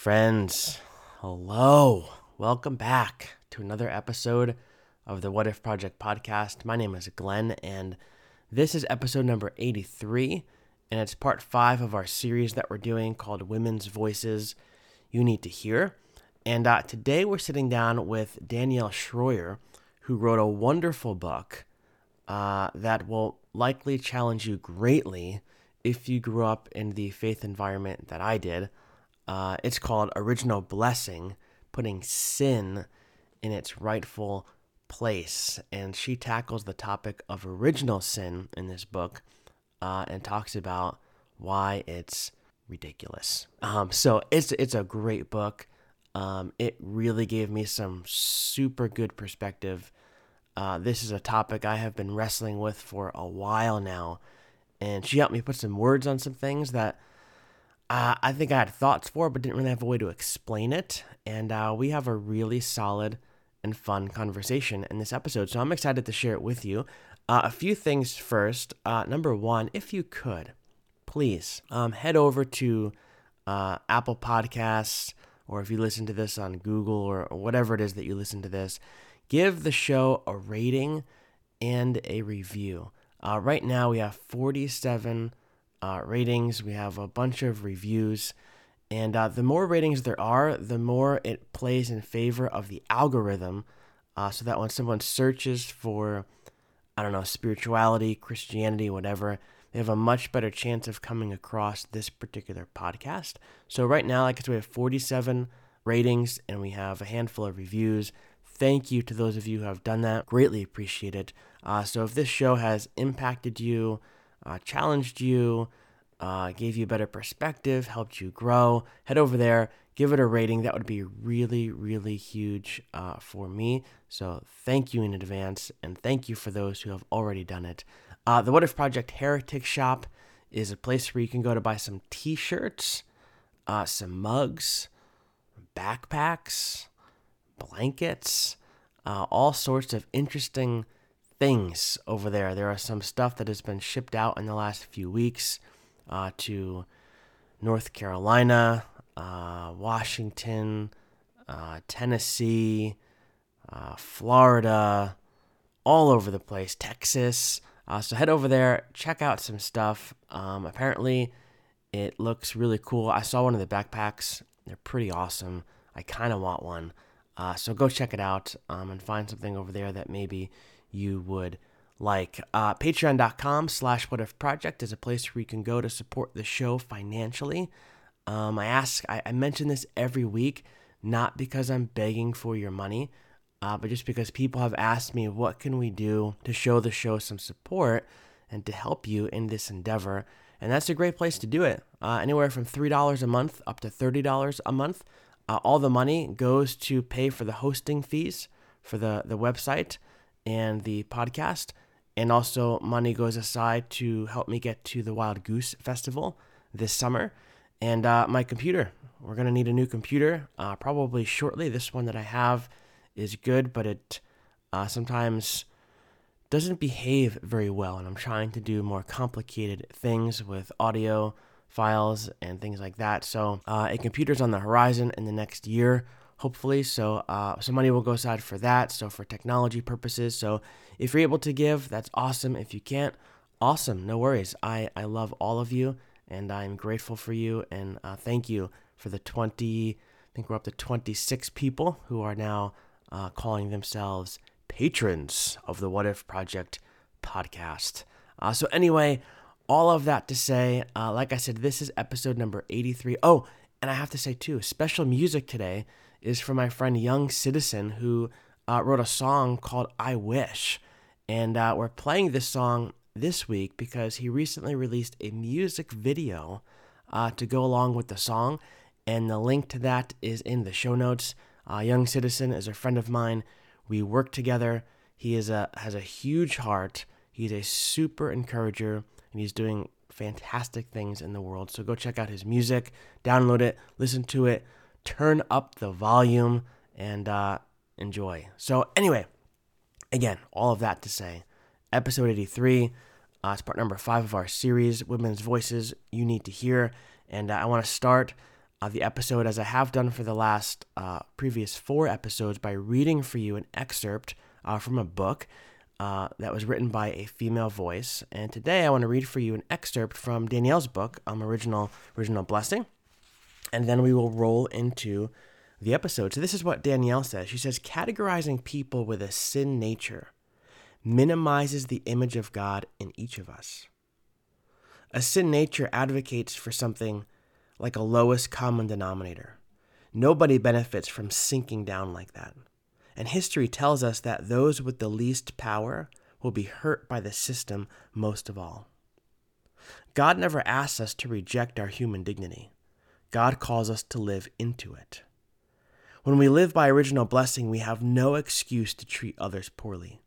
Friends, hello. Welcome back to another episode of the What If Project podcast. My name is Glenn, and this is episode number 83, and it's part five of our series that we're doing called Women's Voices You Need to Hear. And uh, today we're sitting down with Danielle Shroyer, who wrote a wonderful book uh, that will likely challenge you greatly if you grew up in the faith environment that I did. Uh, it's called Original Blessing, putting sin in its rightful place. And she tackles the topic of original sin in this book uh, and talks about why it's ridiculous. Um, so it's it's a great book. Um, it really gave me some super good perspective. Uh, this is a topic I have been wrestling with for a while now, and she helped me put some words on some things that uh, I think I had thoughts for, but didn't really have a way to explain it. And uh, we have a really solid and fun conversation in this episode, so I'm excited to share it with you. Uh, a few things first. Uh, number one, if you could, please um, head over to uh, Apple Podcasts or if you listen to this on Google or, or whatever it is that you listen to this, give the show a rating and a review. Uh, right now, we have 47 uh, ratings, we have a bunch of reviews. And uh, the more ratings there are, the more it plays in favor of the algorithm. Uh, so that when someone searches for, I don't know, spirituality, Christianity, whatever, they have a much better chance of coming across this particular podcast. So, right now, like I said, we have 47 ratings and we have a handful of reviews. Thank you to those of you who have done that. Greatly appreciate it. Uh, so, if this show has impacted you, uh, challenged you, uh, gave you a better perspective, helped you grow, head over there, give it a rating. That would be really, really huge uh, for me. So, thank you in advance, and thank you for those who have already done it. Uh, the What If Project Heretic Shop is a place where you can go to buy some t shirts, uh, some mugs, backpacks, blankets, uh, all sorts of interesting things over there. There are some stuff that has been shipped out in the last few weeks uh, to North Carolina, uh, Washington, uh, Tennessee, uh, Florida, all over the place, Texas. Uh, so head over there, check out some stuff. Um, apparently, it looks really cool. I saw one of the backpacks, they're pretty awesome. I kind of want one. Uh, so go check it out um, and find something over there that maybe you would like. Uh, Patreon.com slash What If Project is a place where you can go to support the show financially. Um, I ask, I, I mention this every week, not because I'm begging for your money, uh, but just because people have asked me, what can we do to show the show some support and to help you in this endeavor? And that's a great place to do it. Uh, anywhere from $3 a month up to $30 a month. Uh, all the money goes to pay for the hosting fees for the, the website and the podcast. And also, money goes aside to help me get to the Wild Goose Festival this summer. And uh, my computer. We're going to need a new computer uh, probably shortly. This one that I have is good, but it uh, sometimes doesn't behave very well. And I'm trying to do more complicated things with audio files and things like that. So uh, a computer's on the horizon in the next year, hopefully. So uh, some money will go aside for that. So for technology purposes. So if you're able to give, that's awesome. If you can't, awesome. No worries. I, I love all of you and I'm grateful for you. And uh, thank you for the 20, I think we're up to 26 people who are now uh, calling themselves patrons of the What If Project podcast. Uh, so, anyway, all of that to say, uh, like I said, this is episode number 83. Oh, and I have to say, too, special music today is from my friend Young Citizen, who uh, wrote a song called I Wish. And uh, we're playing this song this week because he recently released a music video uh, to go along with the song. And the link to that is in the show notes. Uh, Young Citizen is a friend of mine. We work together. He is a has a huge heart. He's a super encourager, and he's doing fantastic things in the world. So go check out his music, download it, listen to it, turn up the volume, and uh, enjoy. So anyway, again, all of that to say, episode 83. Uh, it's part number five of our series, Women's Voices You Need to Hear. And uh, I want to start uh, the episode, as I have done for the last uh, previous four episodes, by reading for you an excerpt uh, from a book uh, that was written by a female voice. And today I want to read for you an excerpt from Danielle's book, um, Original, Original Blessing. And then we will roll into the episode. So this is what Danielle says. She says, categorizing people with a sin nature minimizes the image of God in each of us. A sin nature advocates for something like a lowest common denominator. Nobody benefits from sinking down like that. And history tells us that those with the least power will be hurt by the system most of all. God never asks us to reject our human dignity. God calls us to live into it. When we live by original blessing, we have no excuse to treat others poorly.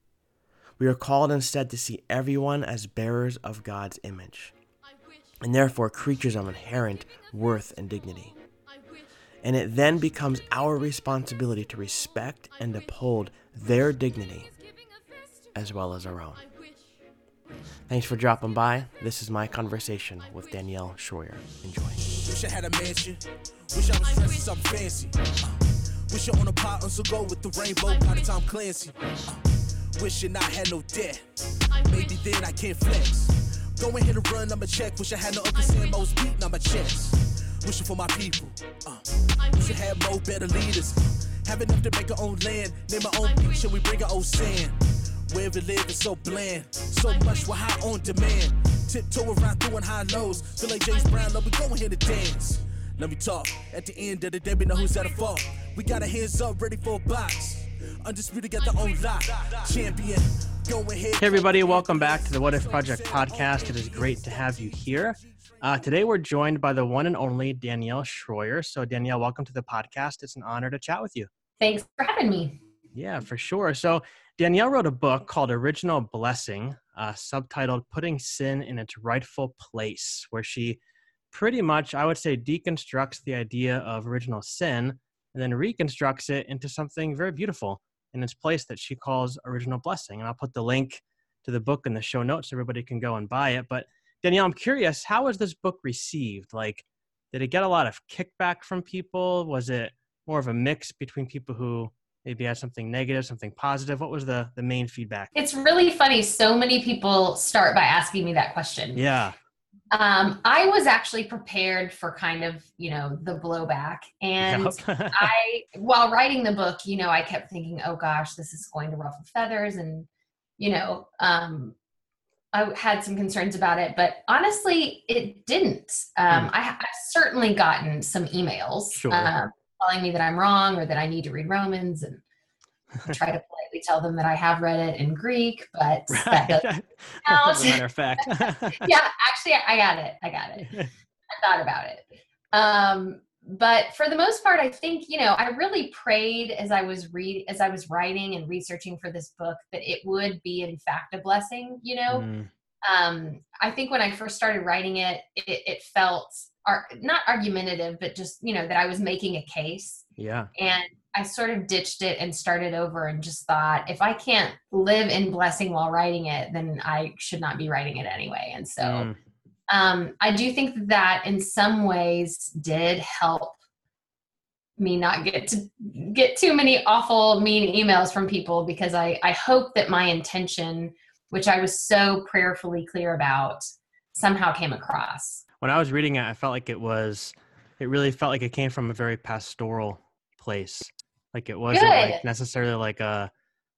We are called instead to see everyone as bearers of God's image, and therefore creatures of inherent worth and dignity. And it then becomes our responsibility to respect and uphold their dignity as well as our own. Thanks for dropping by. This is my conversation with Danielle Shroyer. Enjoy. Wish I had a mansion. Wish I was dressed something fancy. Uh. Wish I on a pot on so go with the rainbow, kind of Tom Clancy. Uh, wishing I had no debt. Maybe then I can't flex. Go ahead and run, I'ma check. Wish I had no Uncle Sam's beating on my chest. Wishing for my people. Uh, wish I had more better leaders. Uh, have enough to make our own land. Name our own beach and we bring our own sand. Where we live is so bland. So much we're high on demand. Tiptoe around through high lows. Feel like James Brown, love we go ahead and dance. Let me talk. At the end of the day, we know who's at a fault. We got our hands up, ready for a box. Undisputed got the own lock. Champion. Go. Hey, everybody. Welcome back to the What If Project podcast. It is great to have you here. Uh, today, we're joined by the one and only Danielle Shroyer. So, Danielle, welcome to the podcast. It's an honor to chat with you. Thanks for having me. Yeah, for sure. So, Danielle wrote a book called Original Blessing, uh, subtitled Putting Sin in Its Rightful Place, where she pretty much, I would say, deconstructs the idea of original sin and then reconstructs it into something very beautiful in its place that she calls original blessing. And I'll put the link to the book in the show notes so everybody can go and buy it. But Danielle, I'm curious, how was this book received? Like, did it get a lot of kickback from people? Was it more of a mix between people who maybe had something negative, something positive? What was the the main feedback? It's really funny. So many people start by asking me that question. Yeah. Um, I was actually prepared for kind of, you know, the blowback. And yep. I, while writing the book, you know, I kept thinking, oh gosh, this is going to ruffle feathers. And, you know, um, I had some concerns about it, but honestly, it didn't. Um, mm. I, have certainly gotten some emails sure. uh, telling me that I'm wrong or that I need to read Romans and try to politely tell them that I have read it in Greek, but right. that doesn't count. As a matter of fact. yeah, actually, I got it. I got it. I thought about it. Um, but for the most part, I think you know I really prayed as I was read as I was writing and researching for this book that it would be in fact a blessing. You know, mm. Um, I think when I first started writing it, it, it felt ar- not argumentative, but just you know that I was making a case. Yeah. And I sort of ditched it and started over and just thought if I can't live in blessing while writing it, then I should not be writing it anyway. And so mm. um, I do think that in some ways did help me not get to get too many awful mean emails from people because I, I hope that my intention, which I was so prayerfully clear about, somehow came across. When I was reading it, I felt like it was it really felt like it came from a very pastoral place like it wasn't like necessarily like a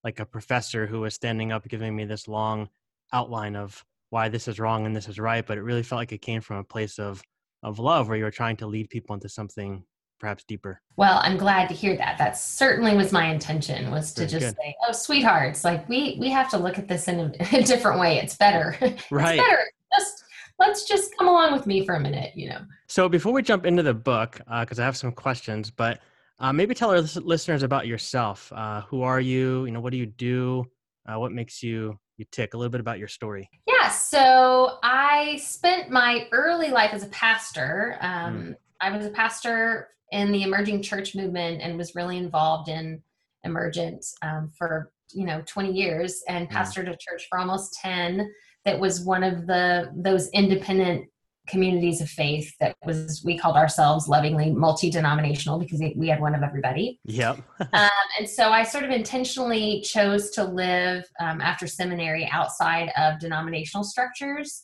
like a professor who was standing up giving me this long outline of why this is wrong and this is right, but it really felt like it came from a place of of love where you were trying to lead people into something perhaps deeper. Well, I'm glad to hear that. That certainly was my intention was to Very just good. say, "Oh, sweethearts, like we we have to look at this in a, a different way. It's better. Right. it's better. Just let's just come along with me for a minute, you know." So before we jump into the book, because uh, I have some questions, but uh, maybe tell our listeners about yourself. Uh, who are you? You know, what do you do? Uh, what makes you you tick? A little bit about your story. Yeah. So I spent my early life as a pastor. Um, mm. I was a pastor in the emerging church movement and was really involved in emergent um, for you know 20 years and pastored mm. a church for almost 10 that was one of the those independent communities of faith that was we called ourselves lovingly multi-denominational because we had one of everybody yep um, and so i sort of intentionally chose to live um, after seminary outside of denominational structures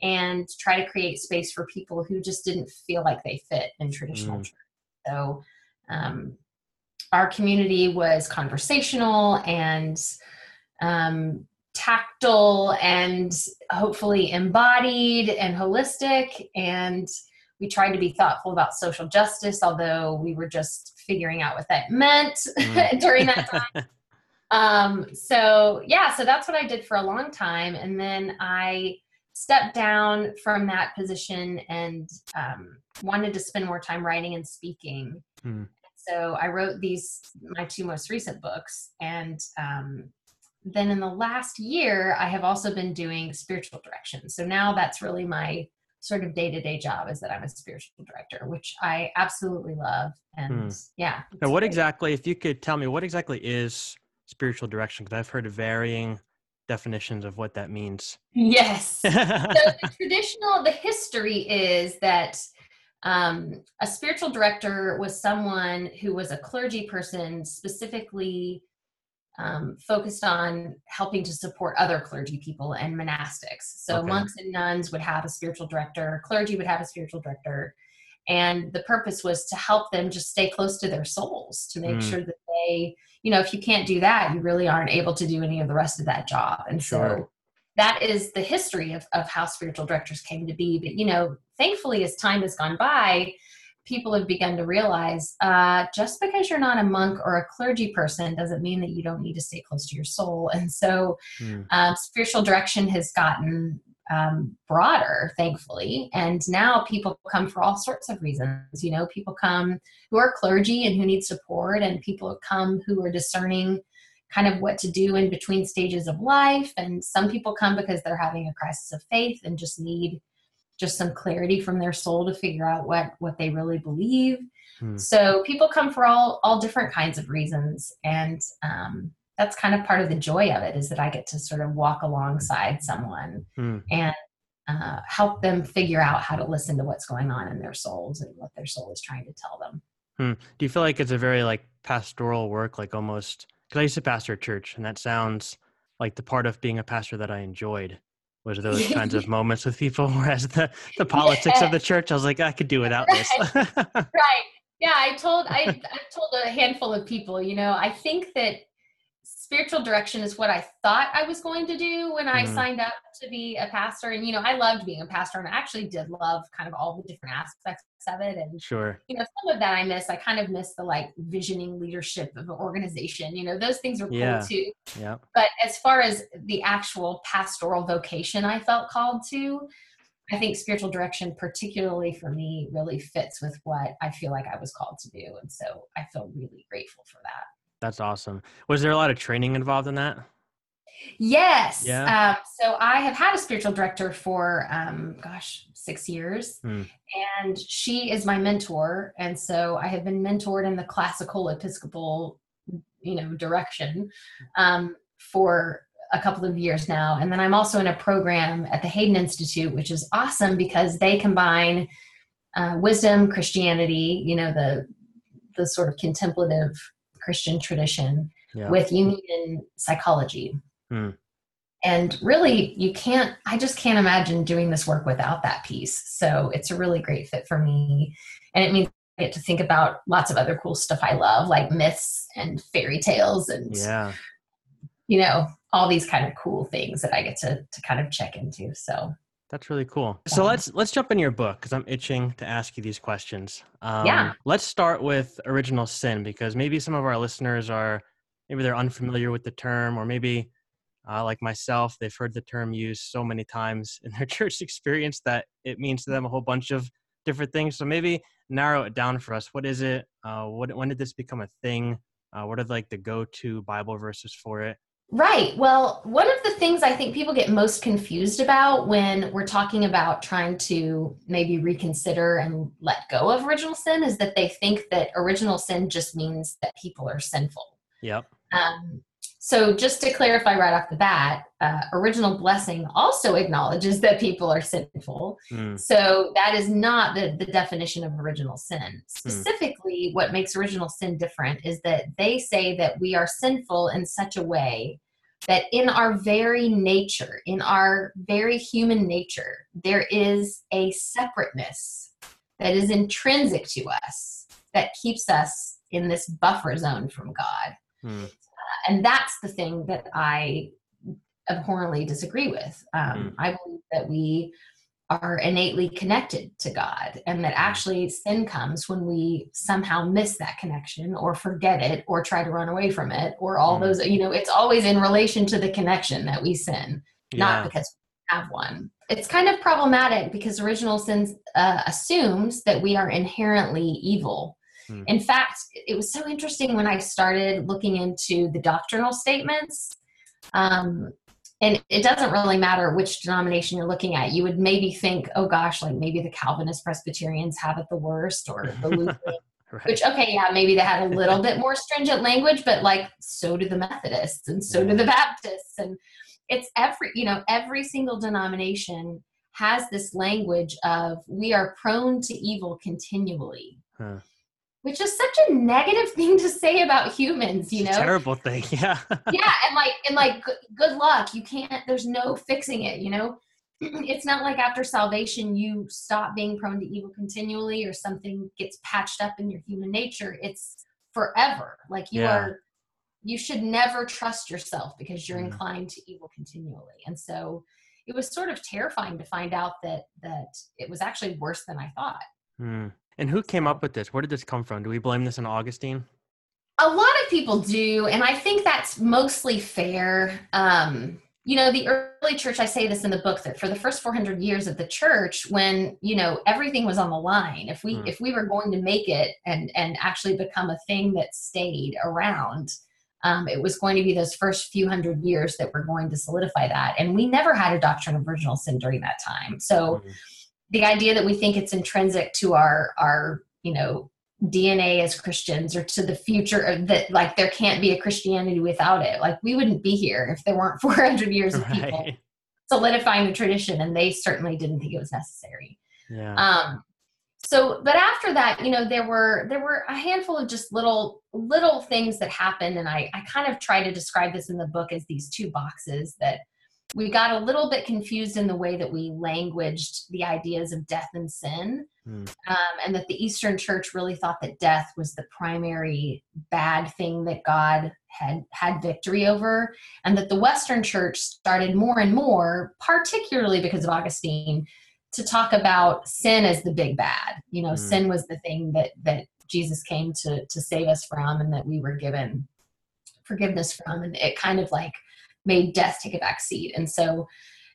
and try to create space for people who just didn't feel like they fit in traditional mm. church so um, our community was conversational and um, tactile and hopefully embodied and holistic. And we tried to be thoughtful about social justice, although we were just figuring out what that meant mm. during that time. um, so, yeah, so that's what I did for a long time. And then I stepped down from that position and um, wanted to spend more time writing and speaking. Mm. So I wrote these my two most recent books, and um, then in the last year, I have also been doing spiritual direction. So now that's really my sort of day to day job is that I'm a spiritual director, which I absolutely love. And hmm. yeah. Now, what great. exactly, if you could tell me, what exactly is spiritual direction? Because I've heard varying definitions of what that means. Yes. so the traditional, the history is that um, a spiritual director was someone who was a clergy person specifically um, focused on helping to support other clergy people and monastics. So okay. monks and nuns would have a spiritual director, clergy would have a spiritual director. And the purpose was to help them just stay close to their souls, to make mm. sure that they, you know, if you can't do that, you really aren't able to do any of the rest of that job. And sure. so that is the history of, of how spiritual directors came to be. But, you know, thankfully, as time has gone by, people have begun to realize uh, just because you're not a monk or a clergy person doesn't mean that you don't need to stay close to your soul. And so, mm. um, spiritual direction has gotten um, broader, thankfully. And now people come for all sorts of reasons. You know, people come who are clergy and who need support, and people come who are discerning kind of what to do in between stages of life. And some people come because they're having a crisis of faith and just need just some clarity from their soul to figure out what what they really believe hmm. so people come for all all different kinds of reasons and um, that's kind of part of the joy of it is that i get to sort of walk alongside someone hmm. and uh, help them figure out how to listen to what's going on in their souls and what their soul is trying to tell them hmm. do you feel like it's a very like pastoral work like almost because i used to pastor a church and that sounds like the part of being a pastor that i enjoyed was those kinds of moments with people whereas the the politics yeah. of the church i was like i could do without this. Right. Yeah i told i i told a handful of people you know i think that spiritual direction is what I thought I was going to do when I mm-hmm. signed up to be a pastor. And, you know, I loved being a pastor and I actually did love kind of all the different aspects of it. And, sure, you know, some of that I miss. I kind of miss the like visioning leadership of an organization. You know, those things are yeah. cool too. Yeah. But as far as the actual pastoral vocation I felt called to, I think spiritual direction, particularly for me, really fits with what I feel like I was called to do. And so I feel really grateful for that. That's awesome. Was there a lot of training involved in that? Yes. Yeah. Um, so I have had a spiritual director for, um, gosh, six years, hmm. and she is my mentor. And so I have been mentored in the classical Episcopal, you know, direction um, for a couple of years now. And then I'm also in a program at the Haden Institute, which is awesome because they combine uh, wisdom, Christianity, you know, the the sort of contemplative Christian tradition yeah. with Jungian psychology. Hmm. And really, you can't, I just can't imagine doing this work without that piece. So it's a really great fit for me. And it means I get to think about lots of other cool stuff I love, like myths and fairy tales and, yeah. you know, all these kind of cool things that I get to, to kind of check into. So that's really cool. So let's let's jump in your book because I'm itching to ask you these questions. Um, yeah. Let's start with original sin because maybe some of our listeners are maybe they're unfamiliar with the term, or maybe uh, like myself, they've heard the term used so many times in their church experience that it means to them a whole bunch of different things. So maybe narrow it down for us. What is it? Uh, what when did this become a thing? Uh, what are like the go-to Bible verses for it? Right. Well, one of the things I think people get most confused about when we're talking about trying to maybe reconsider and let go of original sin is that they think that original sin just means that people are sinful. Yep. Um, so just to clarify right off the bat, uh, original blessing also acknowledges that people are sinful. Mm. So that is not the, the definition of original sin. Hmm. Specifically, mm. what makes original sin different is that they say that we are sinful in such a way that in our very nature, in our very human nature, there is a separateness that is intrinsic to us that keeps us in this buffer zone from God. Mm and that's the thing that I abhorrently disagree with. Um, mm. I believe that we are innately connected to God, and that hmm. actually sin comes when we somehow miss that connection or forget it or try to run away from it or all mm. those, you know, it's always in relation to the connection that we sin, yeah. not because we have one. It's kind of problematic because original sin uh, assumes that we are inherently evil Mm. In fact, it was so interesting when I started looking into the doctrinal statements. Um, and it doesn't really matter which denomination you're looking at. You would maybe think, oh gosh, like maybe the Calvinist Presbyterians have it the worst, or the Lutheran. right. Which, okay, yeah, maybe they had a little bit more stringent language, but like so do the Methodists and so do the mm-hmm. Baptists. And it's every, you know, every single denomination has this language of we are prone to evil continually. Huh which is such a negative thing to say about humans you know? terrible thing yeah. Yeah and like and like good luck. You can't there's no fixing it you know? It's not like after salvation you stop being prone to evil continually or something gets patched up in your human nature. It's forever. Like you yeah. are you should never trust yourself because you're mm. inclined to evil continually. And so it was sort of terrifying to find out that that it was actually worse than i thought. Mm. And who came up with this? Where did this come from? Do we blame this on Augustine? A lot of people do, and I think that's mostly fair. Um, you know, the early church, I say this in the book that for the first 400 years of the church, when, you know, everything was on the line, if we, mm. if we were going to make it and, and actually become a thing that stayed around, um, it was going to be those first few hundred years that were going to solidify that. And we never had a doctrine of original sin during that time. So, mm the idea that we think it's intrinsic to our our you know DNA as Christians or to the future that like there can't be a Christianity without it. Like we wouldn't be here if there weren't 400 years of people right. solidifying the tradition, and they certainly didn't think it was necessary. Yeah. Um, so, but after that, you know, there were there were a handful of just little little things that happened, and I I kind of try to describe this in the book as these two boxes that we got a little bit confused in the way that we languaged the ideas of death and sin mm. um, and that the eastern church really thought that death was the primary bad thing that god had had victory over and that the western church started more and more particularly because of augustine to talk about sin as the big bad you know mm. sin was the thing that that jesus came to to save us from and that we were given forgiveness from and it kind of like made death take a back seat. And so,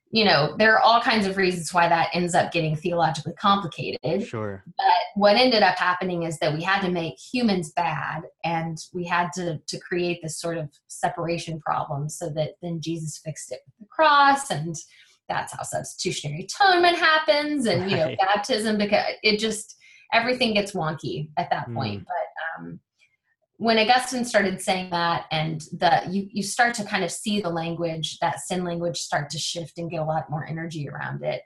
you know, there are all kinds of reasons why that ends up getting theologically complicated. Sure. But what ended up happening is that we had to make humans bad and we had to, to create this sort of separation problem so that then Jesus fixed it with the cross and that's how substitutionary atonement happens and you know baptism because it just everything gets wonky at that point. Mm. But um when Augustine started saying that, and the you you start to kind of see the language that sin language start to shift and get a lot more energy around it.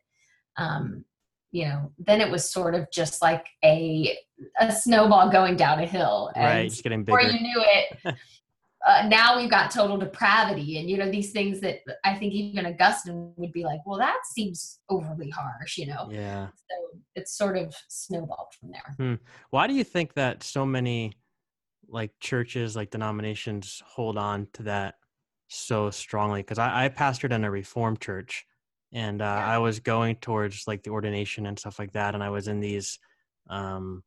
Um, you know, then it was sort of just like a a snowball going down a hill, and right, just getting bigger. Before you knew it, uh, now we've got total depravity, and you know these things that I think even Augustine would be like, well, that seems overly harsh, you know. Yeah. So it's sort of snowballed from there. Hmm. Why do you think that so many like churches, like denominations hold on to that so strongly? Because I, I pastored in a reformed church and uh, yeah. I was going towards like the ordination and stuff like that. And I was in these, um,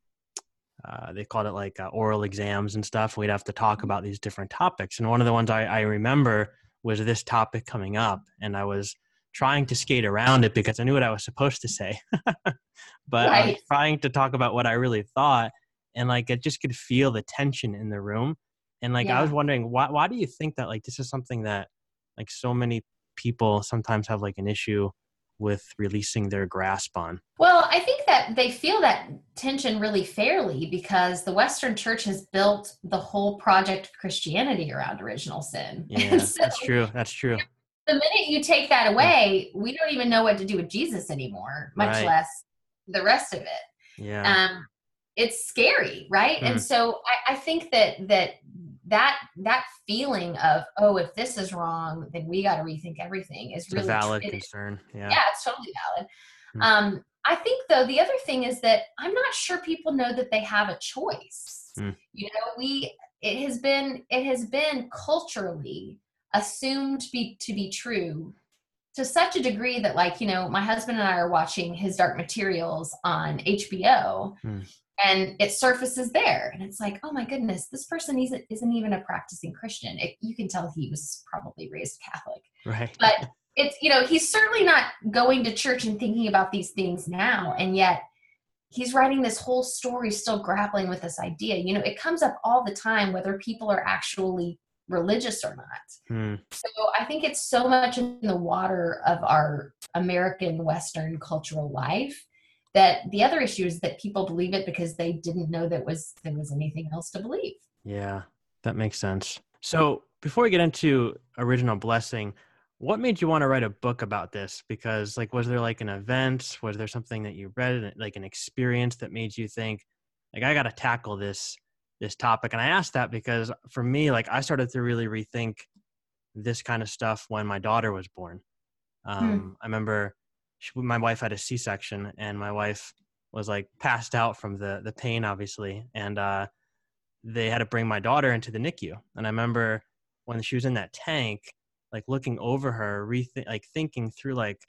uh, they called it like uh, oral exams and stuff. We'd have to talk mm-hmm. about these different topics. And one of the ones I, I remember was this topic coming up. And I was trying to skate around it because I knew what I was supposed to say. but right. I was trying to talk about what I really thought and like I just could feel the tension in the room. And like yeah. I was wondering, why why do you think that like this is something that like so many people sometimes have like an issue with releasing their grasp on? Well, I think that they feel that tension really fairly because the Western Church has built the whole project of Christianity around original sin. Yeah, so that's true. That's true. The minute you take that away, we don't even know what to do with Jesus anymore, much right. less the rest of it. Yeah. Um, it's scary, right? Mm. And so I, I think that that that that feeling of oh if this is wrong then we got to rethink everything is it's really a valid concern yeah yeah it's totally valid mm. um i think though the other thing is that i'm not sure people know that they have a choice mm. you know we it has been it has been culturally assumed to be to be true to such a degree that like you know my husband and i are watching his dark materials on hbo mm and it surfaces there. And it's like oh my goodness this person isn't, isn't even a practicing christian. It, you can tell he was probably raised catholic. Right. But it's you know he's certainly not going to church and thinking about these things now. And yet he's writing this whole story still grappling with this idea. You know it comes up all the time whether people are actually religious or not. Hmm. so i think it's so much in the water of our american western cultural life that the other issue is that people believe it because they didn't know that was there was anything else to believe. Yeah that makes sense. So before we get into original blessing what made you want to write a book about this? Because like was there like an event? Was there something that you read like an experience that made you think like i got to tackle this this topic and i asked that because for me like i started to really rethink this kind of stuff when my daughter was born. Hmm. um, hmm. i remember she, my wife had a C-section, and my wife was like passed out from the the pain, obviously, and uh, they had to bring my daughter into the NICU. And I remember when she was in that tank, like looking over her, like thinking through like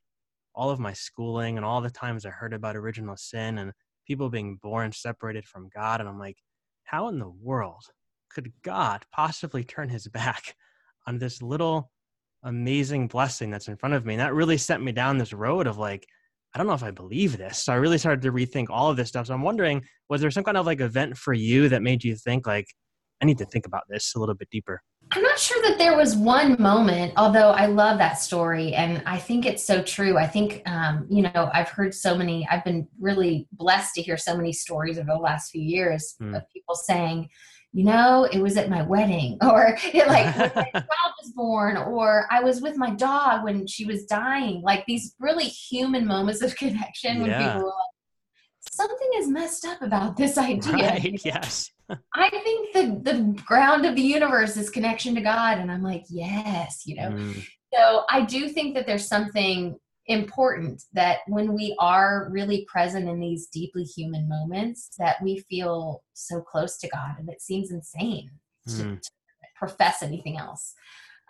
all of my schooling and all the times I heard about original sin and people being born separated from God, and I'm like, how in the world could God possibly turn His back on this little amazing blessing that's in front of me. And that really sent me down this road of like, I don't know if I believe this. So I really started to rethink all of this stuff. So I'm wondering, was there some kind of like event for you that made you think like, I need to think about this a little bit deeper? I'm not sure that there was one moment, although I love that story and I think it's so true. I think, um, you know, I've heard so many, I've been really blessed to hear so many stories over the last few years mm. of people saying, you know, it was at my wedding, or it, like when my child was born, or I was with my dog when she was dying. Like these really human moments of connection when yeah. people like, something is messed up about this idea. Right, yes. I think the the ground of the universe is connection to God, and I'm like, yes, you know. Mm. So I do think that there's something important that when we are really present in these deeply human moments that we feel so close to god and it seems insane mm. to, hmm. to, profess anything else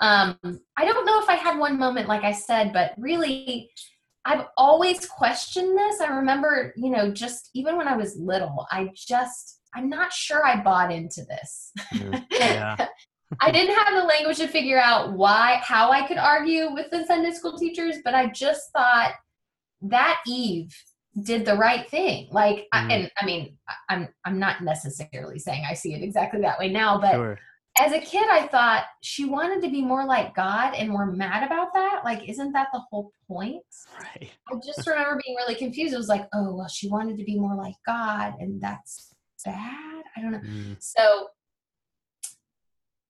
um, i don't know if i had one moment like i said but really i've always questioned this i remember you know just even when i was little i just i'm not sure i bought into this yeah. I didn't have the language to figure out why, how I could argue with the Sunday school teachers, but I just thought that Eve did the right thing. Like, mm. I, and I mean, I'm I'm not necessarily saying I see it exactly that way now, but sure. as a kid, I thought she wanted to be more like God, and we're mad about that. Like, isn't that the whole point? Right. I just remember being really confused. It was like, oh, well, she wanted to be more like God, and that's bad. I don't know. Mm. So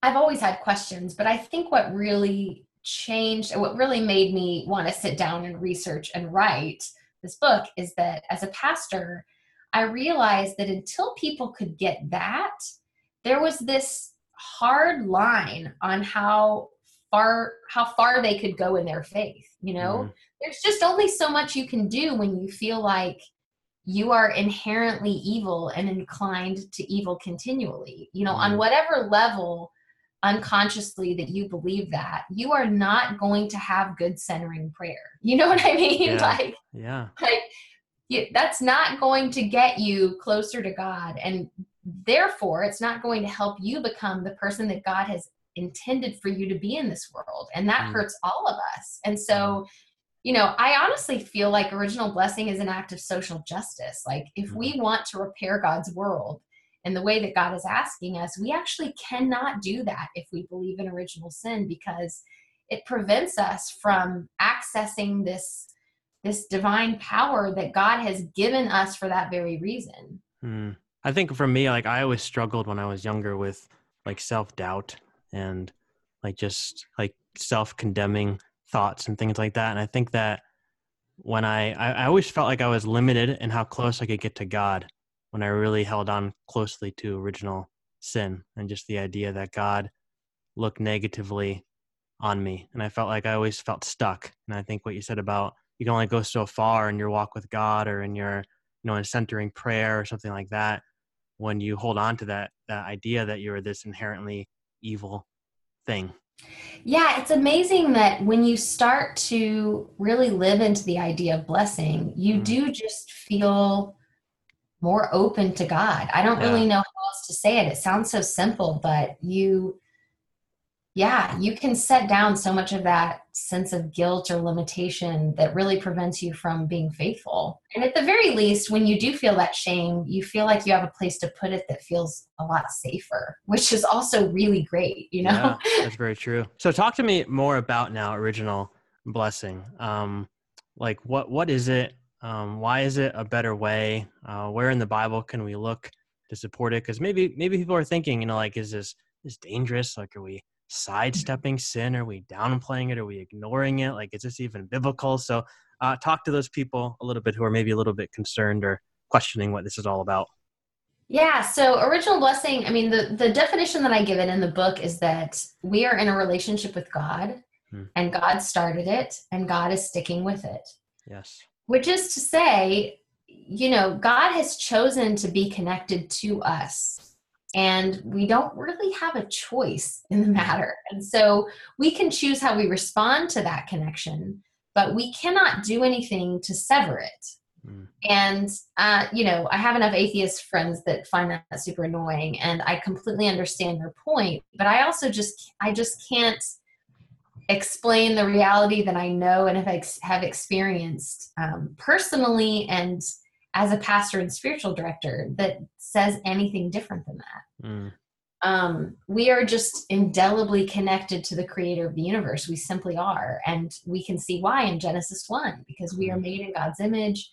I've always had questions, but I think what really changed, what really made me want to sit down and research and write this book is that as a pastor, I realized that until people could get that, there was this hard line on how far how far they could go in their faith you know mm. there's just only so much you can do when you feel like you are inherently evil and inclined to evil continually you know mm. on whatever level unconsciously that you believe that, you are not going to have good centering prayer. You know what I mean? Yeah. Like, yeah, like you, that's not going to get you closer to God, and therefore, it's not going to help you become the person that God has intended for you to be in this world, and that mm. hurts all of us. And so. Mm. You know, I honestly feel like original blessing is an act of social justice. Like, if mm. we want to repair God's world, and the way that God is asking us, we actually cannot do that if we believe in original sin because it prevents us from accessing this this divine power that God has given us for that very reason. Mm. I think for me, like I always struggled when I was younger with like self doubt and like just like self condemning thoughts and things like that. And I think that when I, I, I always felt like I was limited in how close I could get to God when I really held on closely to original sin and just the idea that God looked negatively on me. And I felt like I always felt stuck. And I think what you said about you can only go so far in your walk with God or in your, you know, in centering prayer or something like that when you hold on to that that idea that you're this inherently evil thing. Yeah, it's amazing that when you start to really live into the idea of blessing, you mm. do just feel more open to God. I don't yeah. really know how else to say it. It sounds so simple, but you yeah, you can set down so much of that sense of guilt or limitation that really prevents you from being faithful. And at the very least, when you do feel that shame, you feel like you have a place to put it that feels a lot safer, which is also really great, you know? Yeah, that's very true. So talk to me more about now original blessing. Um, like what what is it? Um, why is it a better way? Uh, where in the Bible can we look to support it? Because maybe maybe people are thinking, you know, like is this is dangerous? Like are we sidestepping sin? Are we downplaying it? Are we ignoring it? Like, is this even biblical? So, uh, talk to those people a little bit who are maybe a little bit concerned or questioning what this is all about. Yeah, so original blessing, I mean, the, the definition that I give it in the book is that we are in a relationship with God hmm. and God started it and God is sticking with it. Yes. Which is to say, you know, God has chosen to be connected to us and we don't really have a choice in the matter. And so we can choose how we respond to that connection, but we cannot do anything to sever it. Mm. And, uh, you know, I have enough atheist friends that find that super annoying, and I completely understand their point, but I also just, I just can't explain the reality that I know and have, ex- have experienced um, personally and as a pastor and spiritual director that says anything different than that. Mm. Um, we are just indelibly connected to the creator of the universe. We simply are. And we can see why in Genesis 1, because we are mm. made in God's image.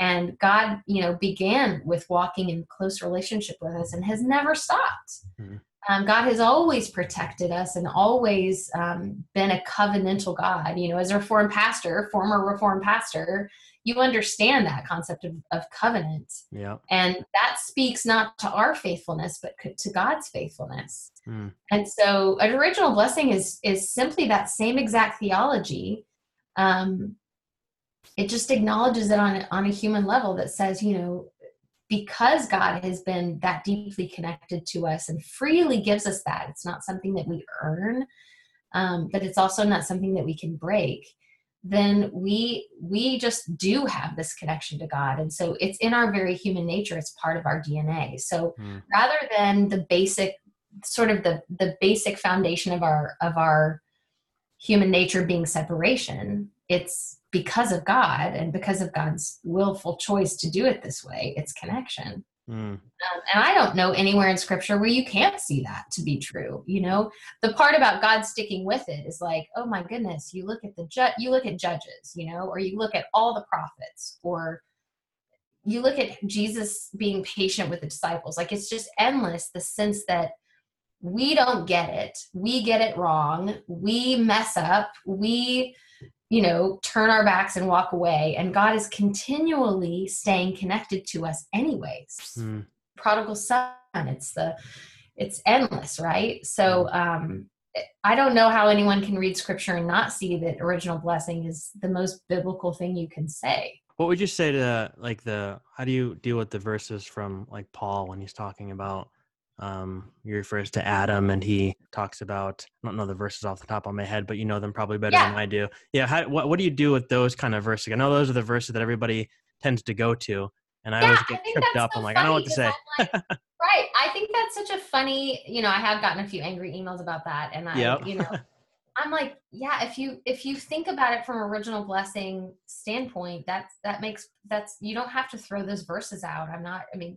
And God, you know, began with walking in close relationship with us and has never stopped. Mm. Um, God has always protected us and always um, been a covenantal God. You know, as a reformed pastor, former reformed pastor, you understand that concept of, of covenant. Yeah. And that speaks not to our faithfulness, but to God's faithfulness. Mm. And so an original blessing is is simply that same exact theology. Um, it just acknowledges it on, on a human level that says, you know, because God has been that deeply connected to us and freely gives us that, it's not something that we earn, um, but it's also not something that we can break then we we just do have this connection to god and so it's in our very human nature it's part of our dna so mm. rather than the basic sort of the the basic foundation of our of our human nature being separation it's because of god and because of god's willful choice to do it this way it's connection Mm. Um, and I don't know anywhere in scripture where you can't see that to be true. You know, the part about God sticking with it is like, oh my goodness, you look at the ju- you look at judges, you know, or you look at all the prophets, or you look at Jesus being patient with the disciples. Like it's just endless. The sense that we don't get it, we get it wrong, we mess up, we you know, turn our backs and walk away. And God is continually staying connected to us, anyways. Mm. Prodigal son, it's the, it's endless, right? So, hmm. um, I don't know how anyone can read scripture and not see that original blessing is the most biblical thing you can say. What would you say to like the how do you deal with the verses from like Paul when he's talking about um, he refers to Adam and he talks about, I don't know the verses off the top of my head, but you know them probably better yeah. than I do. Yeah. How, what, what do you do with those kind of verses? I know those are the verses that everybody tends to go to. And I yeah, always get tripped up. So I'm like, I don't know what to say. Like, right. I think that's such a funny, you know, I have gotten a few angry emails about that. And I, yep. you know, I'm like, yeah, if you if you think about it from original blessing standpoint, that's that makes that's you don't have to throw those verses out. I'm not I mean,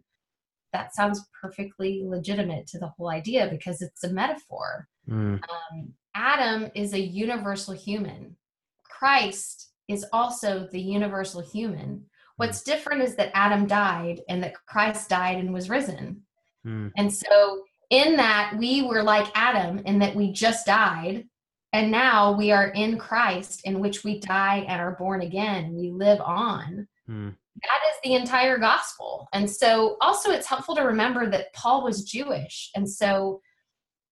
that sounds perfectly legitimate to the whole idea because it's a metaphor. Mm. Um, Adam is a universal human. Christ is also the universal human. What's different is that Adam died and that Christ died and was risen. Mm. And so, in that, we were like Adam in that we just died. And now we are in Christ, in which we die and are born again. We live on. Mm. That is the entire gospel. And so, also, it's helpful to remember that Paul was Jewish. And so,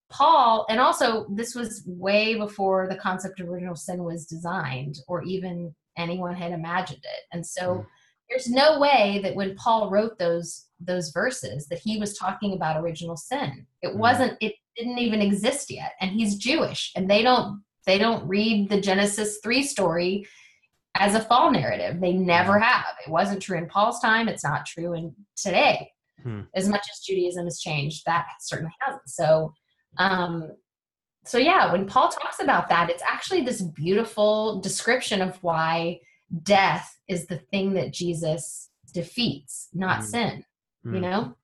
Paul, and also this was way before the concept of original sin was designed or even anyone had imagined it. And so mm. there's no way that when Paul wrote those those verses that he was talking about original sin. It mm. wasn't it didn't even exist yet. And he's Jewish and they don't they don't read the Genesis 3 story as a fall narrative. They never hmm. have. It wasn't true in Paul's time, it's not true in today. Hmm. As much as Judaism has changed, that certainly hasn't. So um, so yeah, when Paul talks about that, it's actually this beautiful description of why death is the thing that Jesus defeats, not mm. sin. Mm. You know?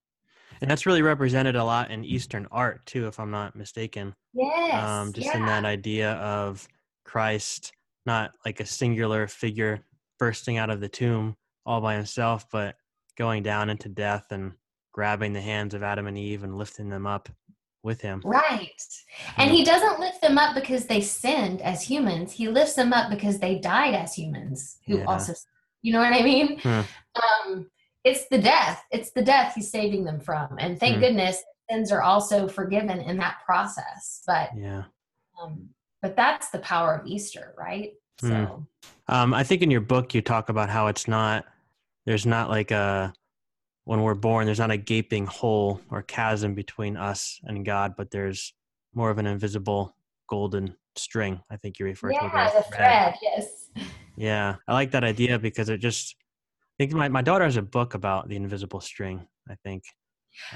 And that's really represented a lot in Eastern art too, if I'm not mistaken. Yes. Um, just yeah. in that idea of Christ, not like a singular figure bursting out of the tomb all by himself, but going down into death and grabbing the hands of Adam and Eve and lifting them up with him. Right. And he doesn't lift them up because they sinned as humans. He lifts them up because they died as humans who yeah. also you know what I mean? Hmm. Um it's the death. It's the death he's saving them from. And thank hmm. goodness sins are also forgiven in that process. But yeah. Um but that's the power of Easter, right? Hmm. So um I think in your book you talk about how it's not there's not like a when we're born, there's not a gaping hole or chasm between us and God, but there's more of an invisible golden string. I think you refer yeah, to as the thread. Yes. Yeah, I like that idea because it just. I think my my daughter has a book about the invisible string. I think.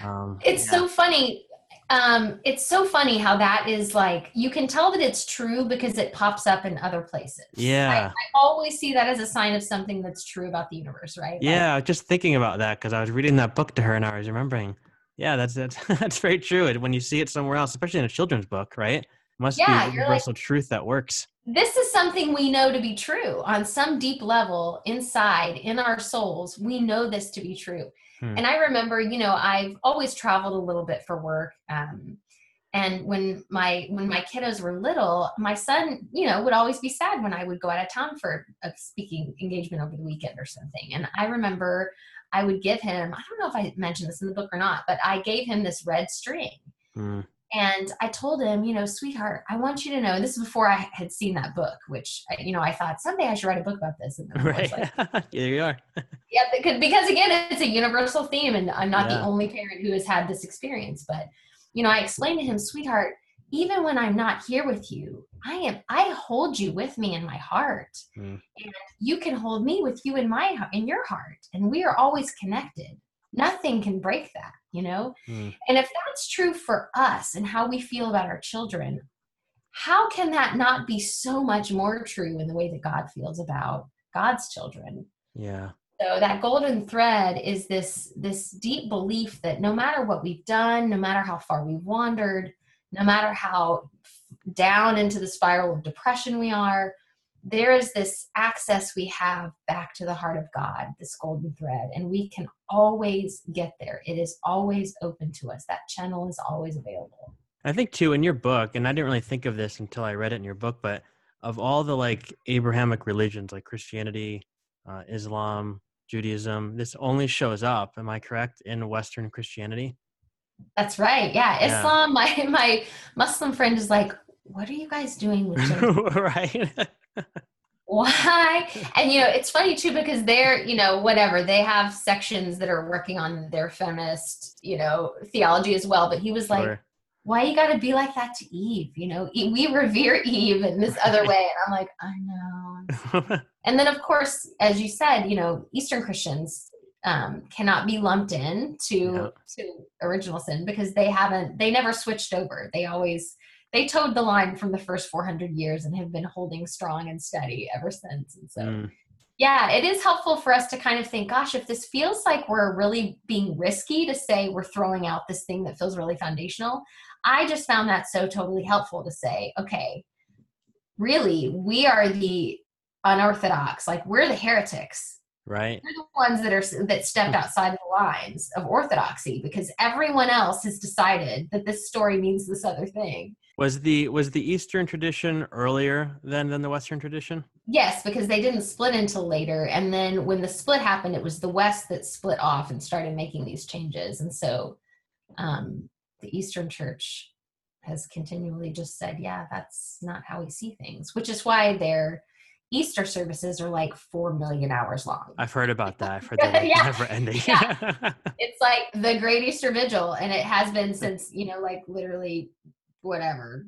Um, it's yeah. so funny um, it's so funny how that is like you can tell that it's true because it pops up in other places. Yeah, I, I always see that as a sign of something that's true about the universe, right? Yeah, like, just thinking about that because I was reading that book to her and I was remembering. Yeah, that's that's that's very true. When you see it somewhere else, especially in a children's book, right? Must yeah, be universal like, truth that works. This is something we know to be true on some deep level inside in our souls. We know this to be true. Hmm. And I remember, you know, I've always traveled a little bit for work. Um, and when my when my kiddos were little, my son, you know, would always be sad when I would go out of town for a speaking engagement over the weekend or something. And I remember I would give him, I don't know if I mentioned this in the book or not, but I gave him this red string. Hmm. And I told him, you know, sweetheart, I want you to know. This is before I had seen that book, which you know I thought someday I should write a book about this. And then right. like, here you are. yeah, because, because again, it's a universal theme, and I'm not yeah. the only parent who has had this experience. But you know, I explained to him, sweetheart, even when I'm not here with you, I am. I hold you with me in my heart, mm. and you can hold me with you in my in your heart, and we are always connected. Nothing can break that you know? Mm. And if that's true for us and how we feel about our children, how can that not be so much more true in the way that God feels about God's children? Yeah. So that golden thread is this this deep belief that no matter what we've done, no matter how far we've wandered, no matter how down into the spiral of depression we are, there is this access we have back to the heart of God, this golden thread, and we can always get there. It is always open to us. That channel is always available. I think too in your book, and I didn't really think of this until I read it in your book, but of all the like Abrahamic religions like Christianity, uh, Islam, Judaism, this only shows up, am I correct, in Western Christianity? That's right. Yeah. Islam, my my Muslim friend is like, what are you guys doing with right why? And you know it's funny too because they're you know whatever they have sections that are working on their feminist you know theology as well but he was like sure. why you got to be like that to eve you know? We revere eve in this other way. And i'm like i know. And then of course as you said you know eastern christians um, cannot be lumped in to yeah. to original sin because they haven't they never switched over. They always they toed the line from the first 400 years and have been holding strong and steady ever since. And so, mm. yeah, it is helpful for us to kind of think, gosh, if this feels like we're really being risky to say we're throwing out this thing that feels really foundational, I just found that so totally helpful to say, okay, really, we are the unorthodox. Like we're the heretics. Right. We're the ones that are that stepped outside the lines of orthodoxy because everyone else has decided that this story means this other thing. Was the was the Eastern tradition earlier than than the Western tradition? Yes, because they didn't split until later, and then when the split happened, it was the West that split off and started making these changes, and so um, the Eastern Church has continually just said, "Yeah, that's not how we see things," which is why their Easter services are like four million hours long. I've heard about that. I've heard that yeah. never ending. yeah. It's like the Great Easter Vigil, and it has been since you know, like literally whatever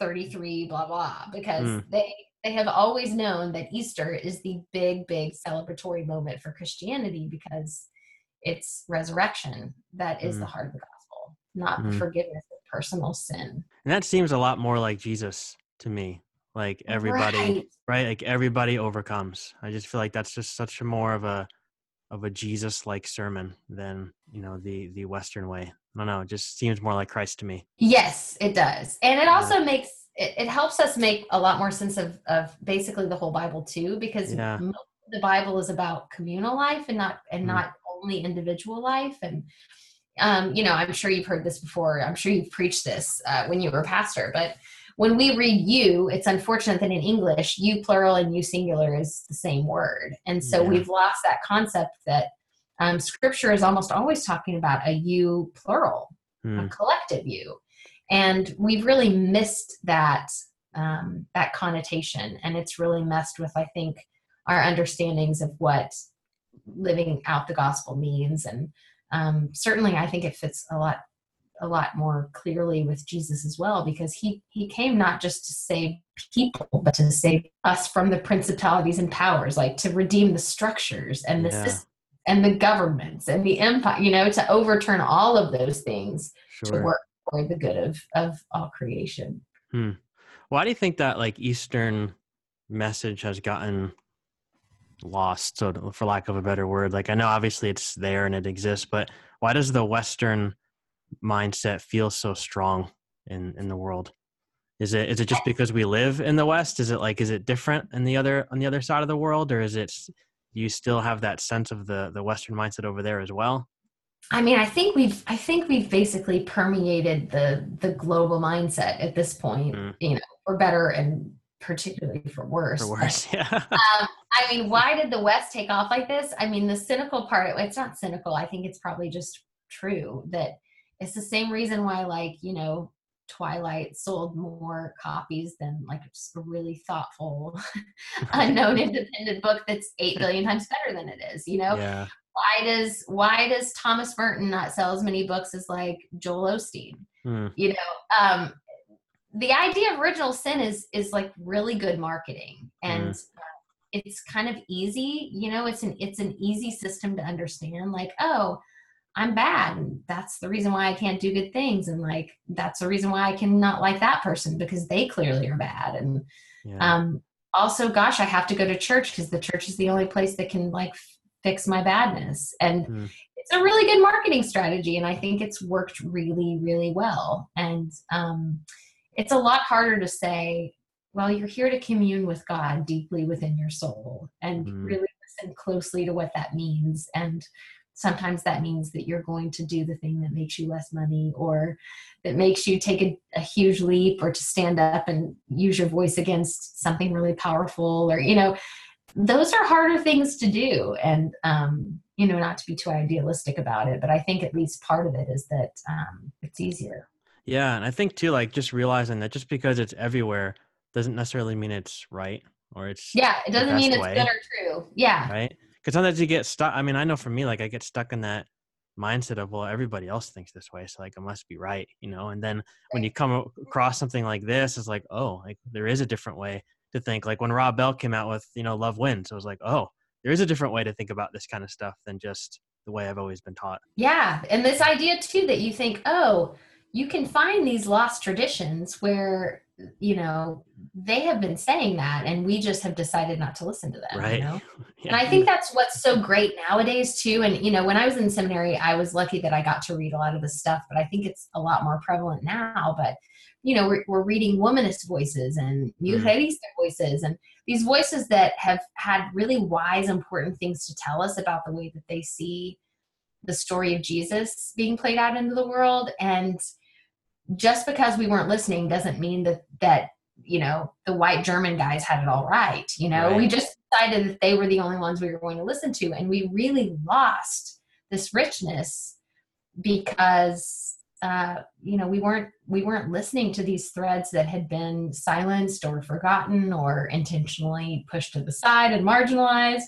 33 blah blah because mm. they they have always known that easter is the big big celebratory moment for christianity because it's resurrection that is mm. the heart of the gospel not mm. forgiveness of personal sin and that seems a lot more like jesus to me like everybody right. right like everybody overcomes i just feel like that's just such a more of a of a jesus like sermon than you know the the western way I don't know. It just seems more like Christ to me. Yes, it does. And it also yeah. makes it, it, helps us make a lot more sense of of basically the whole Bible too, because yeah. the Bible is about communal life and not and mm. not only individual life. And um, you know, I'm sure you've heard this before. I'm sure you've preached this uh, when you were a pastor, but when we read you, it's unfortunate that in English, you plural and you singular is the same word. And so yeah. we've lost that concept that um, scripture is almost always talking about a you plural, mm. a hmm. collective you. And we've really missed that um, that connotation, and it's really messed with, I think, our understandings of what living out the gospel means. And um, certainly, I think it fits a lot a lot more clearly with Jesus as well because he he came not just to save people but to save us from the principalities and powers like to redeem the structures and the yeah. system and the governments and the empire, you know, to overturn all of those things sure. to work for the good of, of all creation. Hmm. Why do you think that like Eastern message has gotten lost? So for lack of a better word, like I know obviously it's there and it exists, but why does the Western mindset feel so strong in, in the world? Is it is it just because we live in the West? Is it like is it different in the other on the other side of the world, or is it you still have that sense of the the western mindset over there as well? I mean i think we've i think we've basically permeated the the global mindset at this point mm. you know for better and particularly for worse. For worse yeah. Um, i mean why did the west take off like this? I mean the cynical part it's not cynical i think it's probably just true that it's the same reason why like you know Twilight sold more copies than like just a really thoughtful, unknown independent book that's eight billion times better than it is. You know, yeah. why does why does Thomas Merton not sell as many books as like Joel Osteen? Hmm. You know, um, the idea of original sin is is like really good marketing and. Hmm. It's kind of easy, you know. It's an it's an easy system to understand. Like, oh, I'm bad. And that's the reason why I can't do good things. And like, that's the reason why I cannot like that person because they clearly are bad. And yeah. um, also, gosh, I have to go to church because the church is the only place that can like fix my badness. And mm. it's a really good marketing strategy. And I think it's worked really, really well. And um, it's a lot harder to say, well, you're here to commune with God deeply within your soul and mm. really listen closely to what that means. And sometimes that means that you're going to do the thing that makes you less money or that makes you take a, a, huge leap or to stand up and use your voice against something really powerful or you know those are harder things to do. And um, you know not to be too idealistic about it but i think at least part of it is that um, it's easier. Yeah and i think too like just realizing that just because it's everywhere doesn't necessarily mean it's right or it's yeah it doesn't mean it's way, good or true. Yeah. Right because sometimes you get stuck. I mean, I know for me, like I get stuck in that mindset of well, everybody else thinks this way, so like I must be right, you know. And then when you come across something like this, it's like oh, like there is a different way to think. Like when Rob Bell came out with you know Love Wins, it was like oh, there is a different way to think about this kind of stuff than just the way I've always been taught. Yeah, and this idea too that you think oh, you can find these lost traditions where you know they have been saying that and we just have decided not to listen to them right you know? yeah. and i think that's what's so great nowadays too and you know when i was in seminary i was lucky that i got to read a lot of this stuff but i think it's a lot more prevalent now but you know we're, we're reading womanist voices and mujerista mm. voices and these voices that have had really wise important things to tell us about the way that they see the story of jesus being played out into the world and just because we weren't listening doesn't mean that that you know the white german guys had it all right you know right. we just decided that they were the only ones we were going to listen to and we really lost this richness because uh, you know we weren't we weren't listening to these threads that had been silenced or forgotten or intentionally pushed to the side and marginalized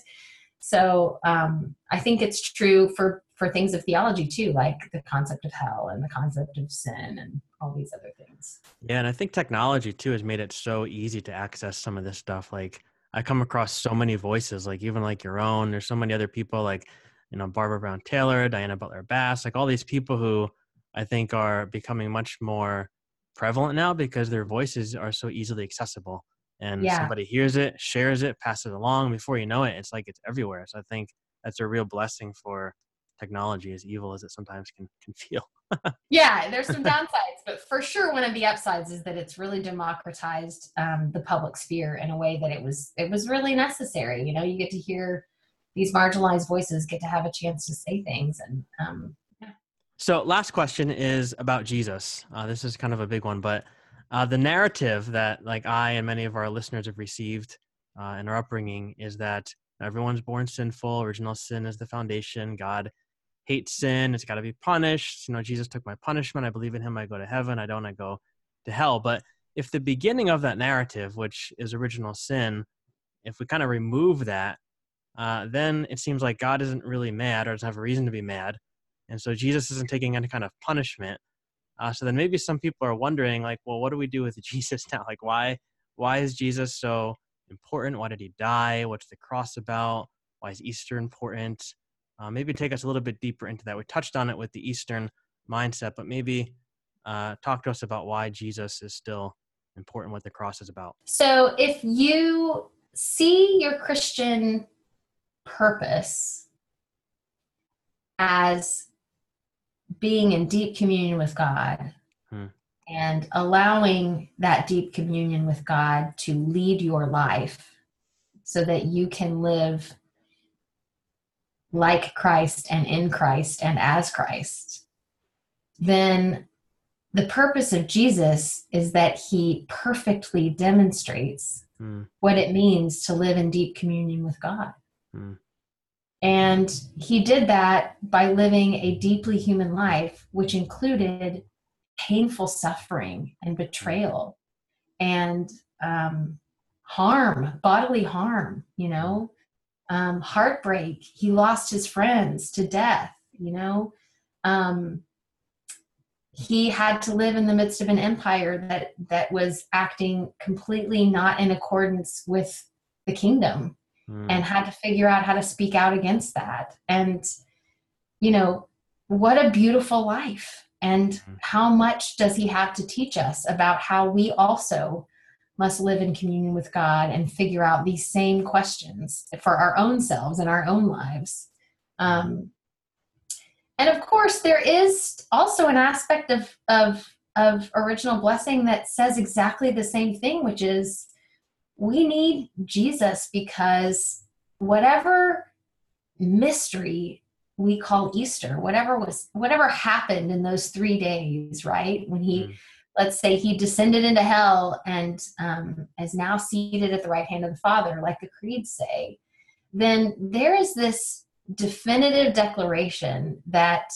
so um, i think it's true for for things of theology too, like the concept of hell and the concept of sin and all these other things. Yeah, and I think technology too has made it so easy to access some of this stuff. Like I come across so many voices, like even like your own. There's so many other people, like you know Barbara Brown Taylor, Diana Butler Bass, like all these people who I think are becoming much more prevalent now because their voices are so easily accessible. And yeah. somebody hears it, shares it, passes it along. Before you know it, it's like it's everywhere. So I think that's a real blessing for technology, as evil as it sometimes can can feel. yeah, there's some downsides, but for sure, one of the upsides is that it's really democratized um, the public sphere in a way that it was it was really necessary. You know, you get to hear these marginalized voices get to have a chance to say things, and um, yeah. So, last question is about Jesus. Uh, this is kind of a big one, but uh, the narrative that like I and many of our listeners have received uh, in our upbringing is that everyone's born sinful. Original sin is the foundation. God hate sin. It's got to be punished. You know, Jesus took my punishment. I believe in him. I go to heaven. I don't. I go to hell. But if the beginning of that narrative, which is original sin, if we kind of remove that, uh, then it seems like God isn't really mad or doesn't have a reason to be mad. And so Jesus isn't taking any kind of punishment. Uh, so then maybe some people are wondering, like, well, what do we do with Jesus now? Like, why, why is Jesus so important? Why did he die? What's the cross about? Why is Easter important? Uh, maybe take us a little bit deeper into that. We touched on it with the Eastern mindset, but maybe uh, talk to us about why Jesus is still important, what the cross is about. So, if you see your Christian purpose as being in deep communion with God hmm. and allowing that deep communion with God to lead your life so that you can live like Christ and in Christ and as Christ, then the purpose of Jesus is that he perfectly demonstrates mm. what it means to live in deep communion with God. Mm. And he did that by living a deeply human life, which included painful suffering and betrayal and um, harm, bodily harm, you know, um, heartbreak. He lost his friends to death, you know. Um, he had to live in the midst of an empire that that was acting completely not in accordance with the kingdom mm. and had to figure out how to speak out against that and you know what a beautiful life and mm. how much does he have to teach us about how we also must live in communion with God and figure out these same questions for our own selves and our own lives. Um, and of course, there is also an aspect of, of, of original blessing that says exactly the same thing, which is we need Jesus because whatever mystery we call Easter, whatever was whatever happened in those three days, right? When he mm let's say he descended into hell and um, is now seated at the right hand of the Father, like the creeds say, then there is this definitive declaration that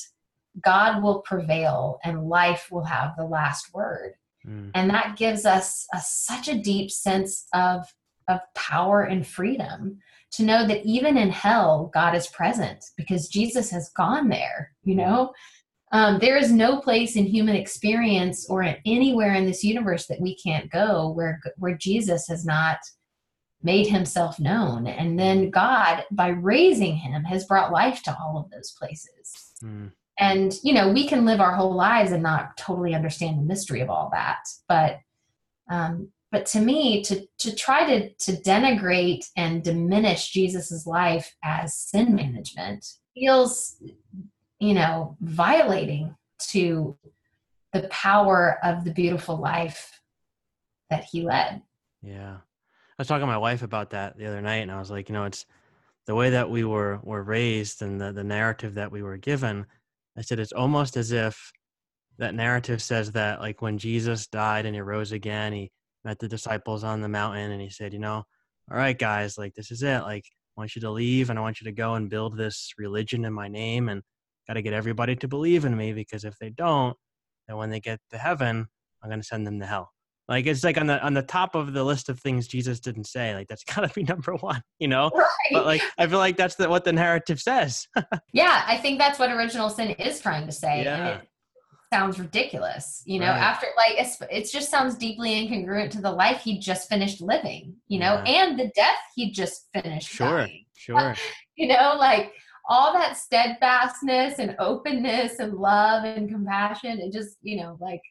God will prevail and life will have the last word. Mm. And that gives us a, such a deep sense of, of power and freedom to know that even in hell, God is present because Jesus has gone there, you know? Um, there is no place in human experience or anywhere in this universe that we can't go where where Jesus has not made himself known. And then god by raising him has brought life to all of those places. Mm. and you know we can live our whole lives and not totally understand the mystery of all that. But Um, but to me, to to try to to denigrate and diminish Jesus's life as sin management feels, you know, violating to the power of the beautiful life that he led. Yeah. I was talking to my wife about that the other night and I was like, you know, it's the way that we were were raised and the, the narrative that we were given. I said it's almost as if that narrative says that like when Jesus died and he rose again, he met the disciples on the mountain and he said, you know, all right guys, like this is it. Like I want you to leave and I want you to go and build this religion in my name and got to get everybody to believe in me because if they don't, then when they get to heaven, I'm going to send them to hell. Like it's like on the on the top of the list of things Jesus didn't say. Like that's got to be number one, you know. Right. But like I feel like that's the, what the narrative says. yeah, I think that's what original sin is trying to say, yeah. and it sounds ridiculous. You know, right. after like it's, it just sounds deeply incongruent to the life he just finished living. You know, yeah. and the death he just finished. Sure, dying. sure. you know, like all that steadfastness and openness and love and compassion and just you know like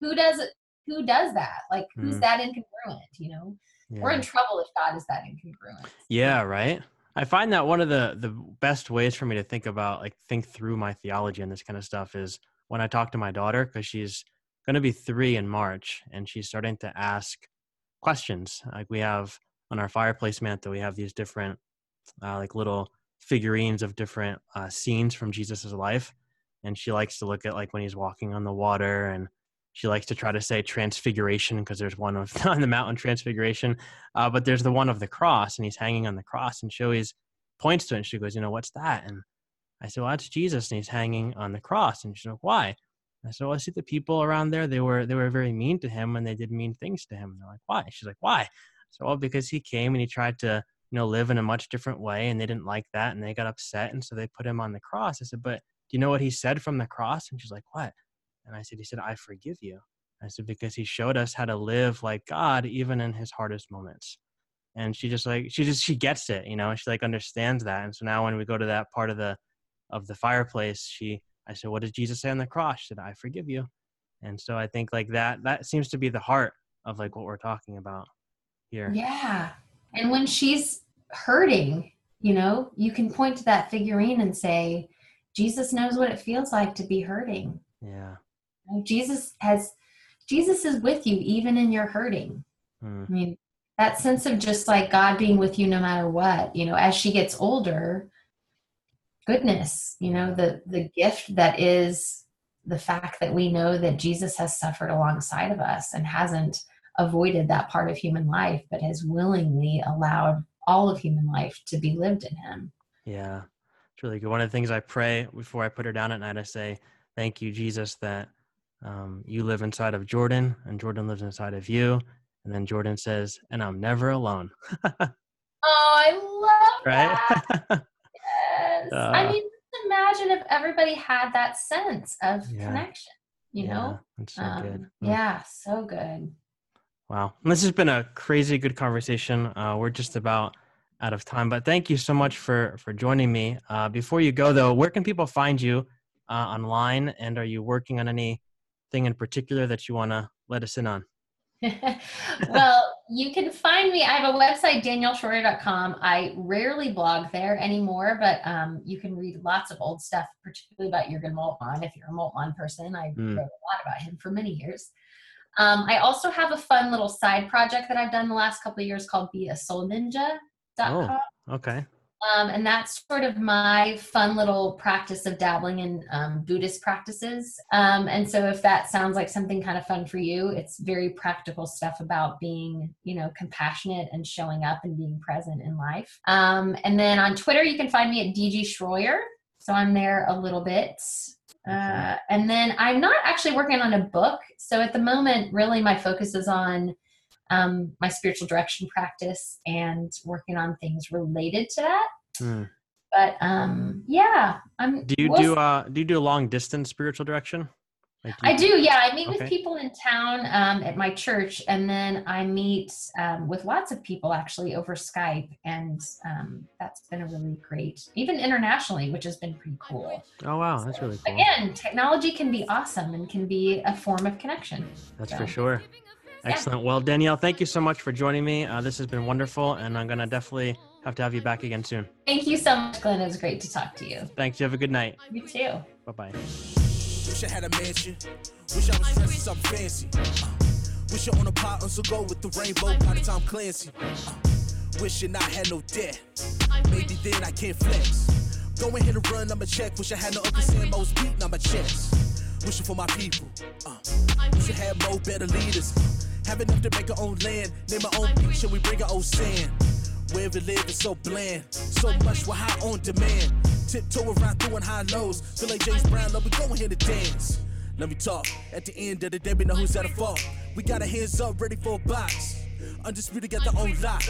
who does it who does that? Like who's mm. that incongruent you know? Yeah. we're in trouble if god is that incongruent. Yeah right? I find that one of the the best ways for me to think about like think through my theology and this kind of stuff is when i talk to my daughter because she's going to be three in march and she's starting to ask questions. Like we have on our fireplace mantle we have these different uh, like little figurines of different uh, scenes from Jesus's life, and she likes to look at like when he's walking on the water, and she likes to try to say transfiguration because there's one of on the mountain transfiguration, uh, but there's the one of the cross, and he's hanging on the cross, and she always points to it, and she goes, you know, what's that? And I said, well, that's Jesus, and he's hanging on the cross, and she's like, why? I said, well, I see the people around there. They were they were very mean to him, and they did mean things to him. And they're like, why? She's like, why? So, well, because he came and he tried to you know, live in a much different way. And they didn't like that and they got upset. And so they put him on the cross. I said, But do you know what he said from the cross? And she's like, What? And I said, He said, I forgive you. I said, Because he showed us how to live like God, even in his hardest moments. And she just like, she just, she gets it, you know, she like understands that. And so now when we go to that part of the, of the fireplace, she, I said, What did Jesus say on the cross? She said, I forgive you. And so I think like that, that seems to be the heart of like what we're talking about here. Yeah. And when she's hurting, you know, you can point to that figurine and say, Jesus knows what it feels like to be hurting. Yeah. Jesus has, Jesus is with you even in your hurting. Hmm. I mean, that sense of just like God being with you no matter what, you know, as she gets older, goodness, you know, the the gift that is the fact that we know that Jesus has suffered alongside of us and hasn't avoided that part of human life, but has willingly allowed all of human life to be lived in him. Yeah, it's really good. One of the things I pray before I put her down at night, I say, Thank you, Jesus, that um, you live inside of Jordan and Jordan lives inside of you. And then Jordan says, And I'm never alone. oh, I love right? that. yes. Uh, I mean, imagine if everybody had that sense of yeah. connection, you yeah, know? That's so um, good. Mm. Yeah, so good. Wow. This has been a crazy good conversation. Uh, we're just about out of time, but thank you so much for, for joining me. Uh, before you go though, where can people find you uh, online? And are you working on anything in particular that you want to let us in on? well, you can find me. I have a website, danielleshroyer.com. I rarely blog there anymore, but um, you can read lots of old stuff, particularly about Jurgen Moltmann. If you're a Moltmann person, I mm. wrote a lot about him for many years. Um, I also have a fun little side project that I've done the last couple of years called Be a Soul Ninja. Oh, okay. Um, and that's sort of my fun little practice of dabbling in um, Buddhist practices. Um, and so, if that sounds like something kind of fun for you, it's very practical stuff about being, you know, compassionate and showing up and being present in life. Um, and then on Twitter, you can find me at DG Shroyer. So I'm there a little bit. Uh, and then I'm not actually working on a book. So at the moment, really, my focus is on um, my spiritual direction practice and working on things related to that. Hmm. But um, yeah, I'm. Do you do uh, do you do a long distance spiritual direction? Like I do, yeah. I meet okay. with people in town um, at my church, and then I meet um, with lots of people actually over Skype, and um, that's been a really great, even internationally, which has been pretty cool. Oh wow, that's really cool. Again, technology can be awesome and can be a form of connection. That's so. for sure. Excellent. Yeah. Well, Danielle, thank you so much for joining me. Uh, this has been wonderful, and I'm going to definitely have to have you back again soon. Thank you so much, Glenn. It was great to talk to you. Thanks. You have a good night. You too. Bye bye. Wish I had a mansion. Wish I was dressed in something fancy. Uh, wish I on a pot on so go with the rainbow by the Tom Clancy. Uh, wishing I had no debt. Maybe then I can't flex. Going here to run, I'ma check. Wish I had no Uncle Sam most beating on my chest. Wishing for my people. Uh, wish I had more better leaders. Have enough to make our own land. Name our own beach and we bring our own sand. Where we live is so bland. So much we're high on demand. Tiptoe around doing high lows. Feel like James Brown, love we going here to dance. Let me talk. At the end of the day, we know who's at a fault. We got our hands up, ready for a box. Undisputed got their own lot.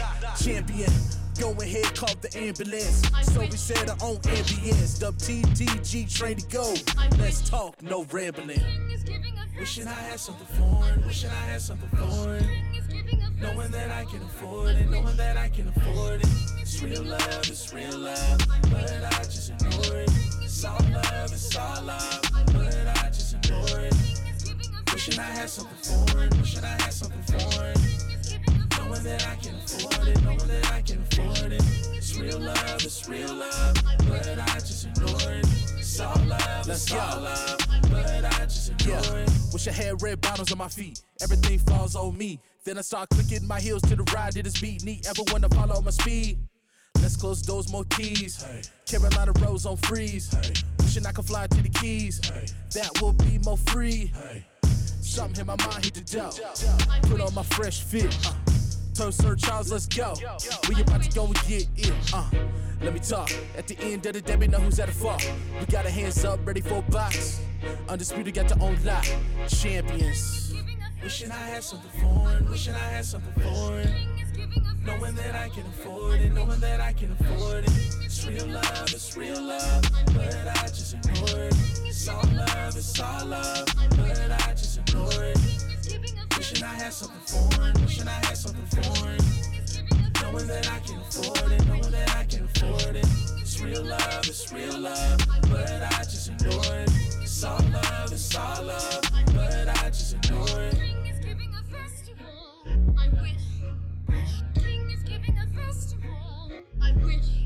Champion. Go ahead, call the ambulance. So we said our own ambience. Dub TDG, train to go. Let's talk, no rambling. Wishing I had something foreign. Wishing I had something foreign. Knowing that I can afford it. Knowing that I can afford it. It's real love, it's real love. But I just ignore it. It's all love, yeah. Wish I had red bottoms on my feet, everything falls on me. Then I start clicking my heels to the ride, did this beat neat. Ever wanna follow my speed? Let's close those more keys. Hey. Carolina Rose on freeze. Hey. Wishing I could fly to the keys. Hey. That will be more free. Something in my mind hit the dough. Put on my fresh fit. Uh. Turn Sir Charles, let's go. We about to go and get it. Uh. Let me talk. At the end of the day, we know who's at the fault. We got our hands up, ready for a box. Undisputed got their own lot. Champions. Wishing I had something foreign. Wishing I had something foreign. Knowing that I can afford it. Knowing that I can afford it. It's real love. It's real love. But I just ignore it. It's all love. It's all love. But I just Wishing I had something foreign, wishing I had something foreign. Knowing that I can afford it, knowing that I can afford it. It's real love, it's real love, but I just ignore it. It's all love, it's all love, but I just ignore it. I wish. King is giving a festival. I wish.